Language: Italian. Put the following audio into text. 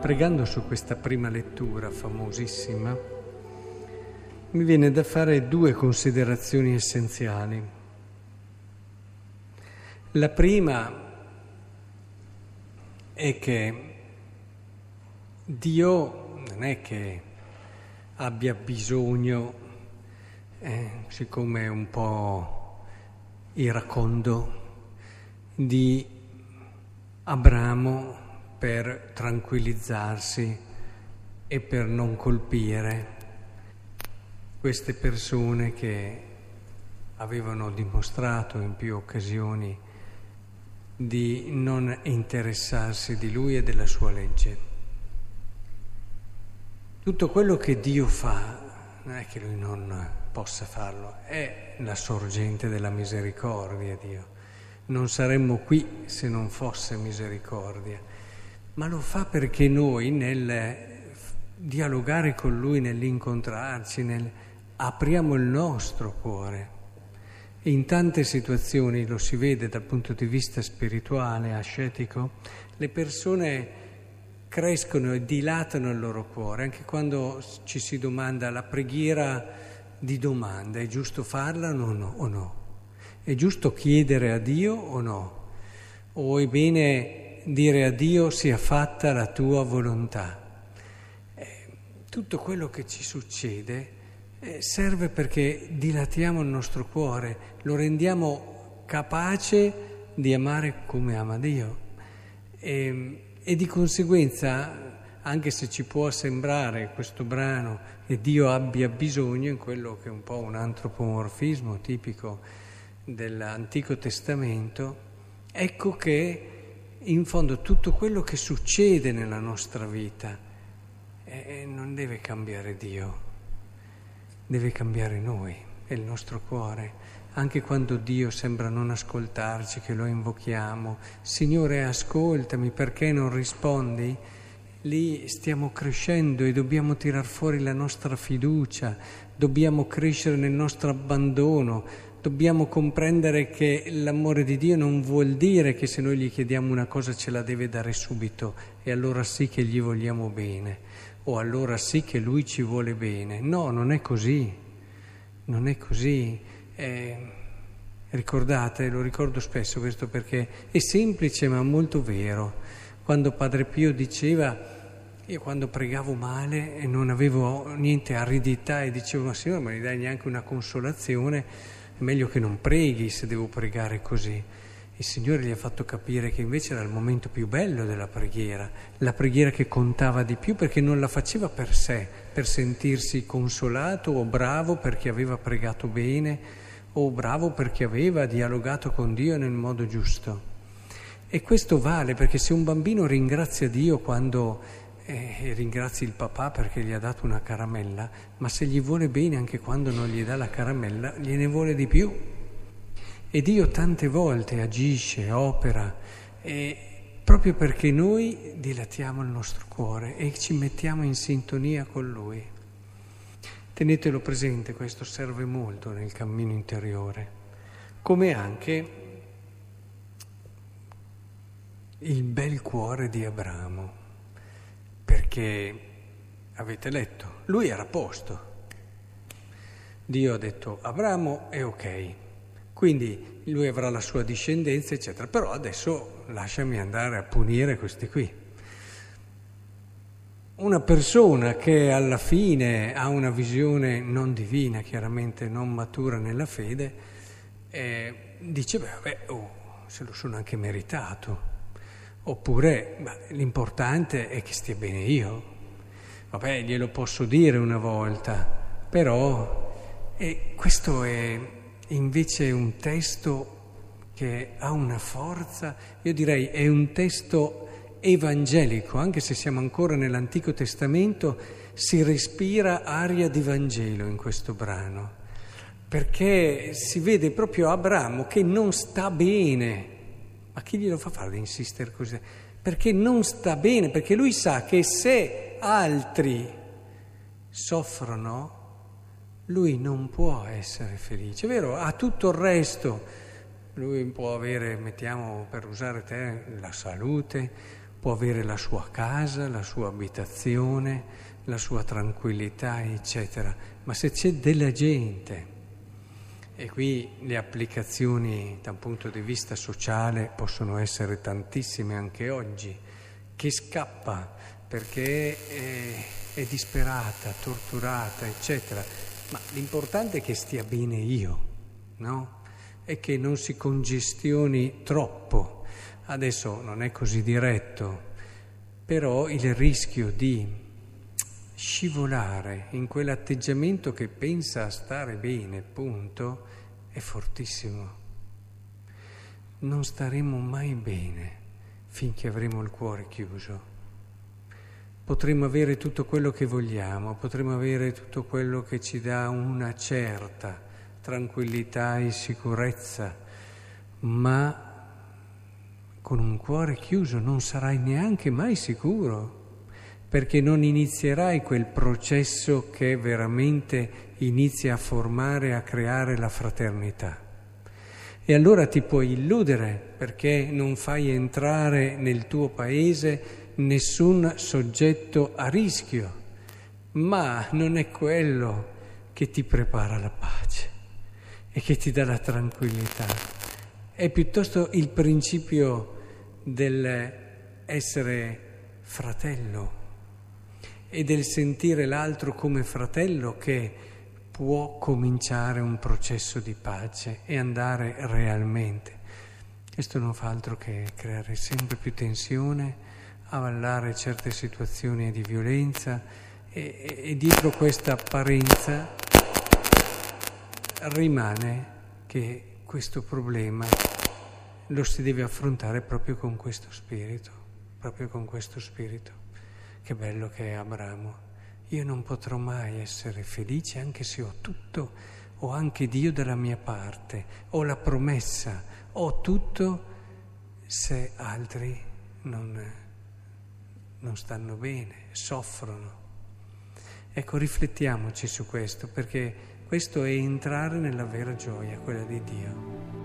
pregando su questa prima lettura famosissima, mi viene da fare due considerazioni essenziali. La prima è che Dio non è che abbia bisogno, eh, siccome è un po' iracondo, di Abramo per tranquillizzarsi e per non colpire queste persone che avevano dimostrato in più occasioni di non interessarsi di lui e della sua legge. Tutto quello che Dio fa non è che lui non possa farlo, è la sorgente della misericordia Dio. Non saremmo qui se non fosse misericordia ma lo fa perché noi nel dialogare con Lui, nell'incontrarci, nel... apriamo il nostro cuore. In tante situazioni, lo si vede dal punto di vista spirituale, ascetico, le persone crescono e dilatano il loro cuore, anche quando ci si domanda la preghiera di domanda, è giusto farla? O no? È giusto chiedere a Dio o no? O è bene dire a Dio sia fatta la tua volontà. Eh, tutto quello che ci succede eh, serve perché dilatiamo il nostro cuore, lo rendiamo capace di amare come ama Dio. E, e di conseguenza, anche se ci può sembrare questo brano che Dio abbia bisogno, in quello che è un po' un antropomorfismo tipico dell'Antico Testamento, ecco che in fondo tutto quello che succede nella nostra vita eh, non deve cambiare Dio, deve cambiare noi e il nostro cuore. Anche quando Dio sembra non ascoltarci, che lo invochiamo, Signore ascoltami perché non rispondi? Lì stiamo crescendo e dobbiamo tirar fuori la nostra fiducia, dobbiamo crescere nel nostro abbandono, dobbiamo comprendere che l'amore di Dio non vuol dire che se noi gli chiediamo una cosa ce la deve dare subito e allora sì che gli vogliamo bene o allora sì che lui ci vuole bene. No, non è così, non è così. Eh, ricordate, lo ricordo spesso questo perché è semplice ma molto vero. Quando Padre Pio diceva... Io quando pregavo male e non avevo niente aridità e dicevo ma Signore ma mi dai neanche una consolazione, è meglio che non preghi se devo pregare così. Il Signore gli ha fatto capire che invece era il momento più bello della preghiera, la preghiera che contava di più perché non la faceva per sé, per sentirsi consolato o bravo perché aveva pregato bene o bravo perché aveva dialogato con Dio nel modo giusto. E questo vale perché se un bambino ringrazia Dio quando e ringrazi il papà perché gli ha dato una caramella, ma se gli vuole bene anche quando non gli dà la caramella, gliene vuole di più. E Dio tante volte agisce, opera, proprio perché noi dilatiamo il nostro cuore e ci mettiamo in sintonia con Lui. Tenetelo presente, questo serve molto nel cammino interiore, come anche il bel cuore di Abramo perché avete letto, lui era a posto. Dio ha detto Abramo è ok, quindi lui avrà la sua discendenza, eccetera, però adesso lasciami andare a punire questi qui. Una persona che alla fine ha una visione non divina, chiaramente non matura nella fede, eh, dice, beh, vabbè, oh, se lo sono anche meritato. Oppure l'importante è che stia bene io. Vabbè, glielo posso dire una volta, però e questo è invece un testo che ha una forza, io direi è un testo evangelico, anche se siamo ancora nell'Antico Testamento, si respira aria di Vangelo in questo brano, perché si vede proprio Abramo che non sta bene ma chi glielo fa fare di insistere così? Perché non sta bene, perché lui sa che se altri soffrono, lui non può essere felice, è vero? Ha tutto il resto, lui può avere, mettiamo per usare te, la salute, può avere la sua casa, la sua abitazione, la sua tranquillità, eccetera, ma se c'è della gente, e qui le applicazioni da un punto di vista sociale possono essere tantissime anche oggi, che scappa perché è, è disperata, torturata, eccetera, ma l'importante è che stia bene io, no? E che non si congestioni troppo. Adesso non è così diretto, però il rischio di scivolare in quell'atteggiamento che pensa a stare bene, punto, è fortissimo. Non staremo mai bene finché avremo il cuore chiuso. Potremmo avere tutto quello che vogliamo, potremmo avere tutto quello che ci dà una certa tranquillità e sicurezza, ma con un cuore chiuso non sarai neanche mai sicuro, perché non inizierai quel processo che veramente inizia a formare, a creare la fraternità. E allora ti puoi illudere perché non fai entrare nel tuo paese nessun soggetto a rischio, ma non è quello che ti prepara la pace e che ti dà la tranquillità. È piuttosto il principio dell'essere fratello e del sentire l'altro come fratello che può cominciare un processo di pace e andare realmente. Questo non fa altro che creare sempre più tensione, avallare certe situazioni di violenza e, e dietro questa apparenza rimane che questo problema lo si deve affrontare proprio con questo spirito, proprio con questo spirito. Che bello che è Abramo. Io non potrò mai essere felice anche se ho tutto, ho anche Dio dalla mia parte, ho la promessa, ho tutto se altri non, non stanno bene, soffrono. Ecco, riflettiamoci su questo, perché questo è entrare nella vera gioia, quella di Dio.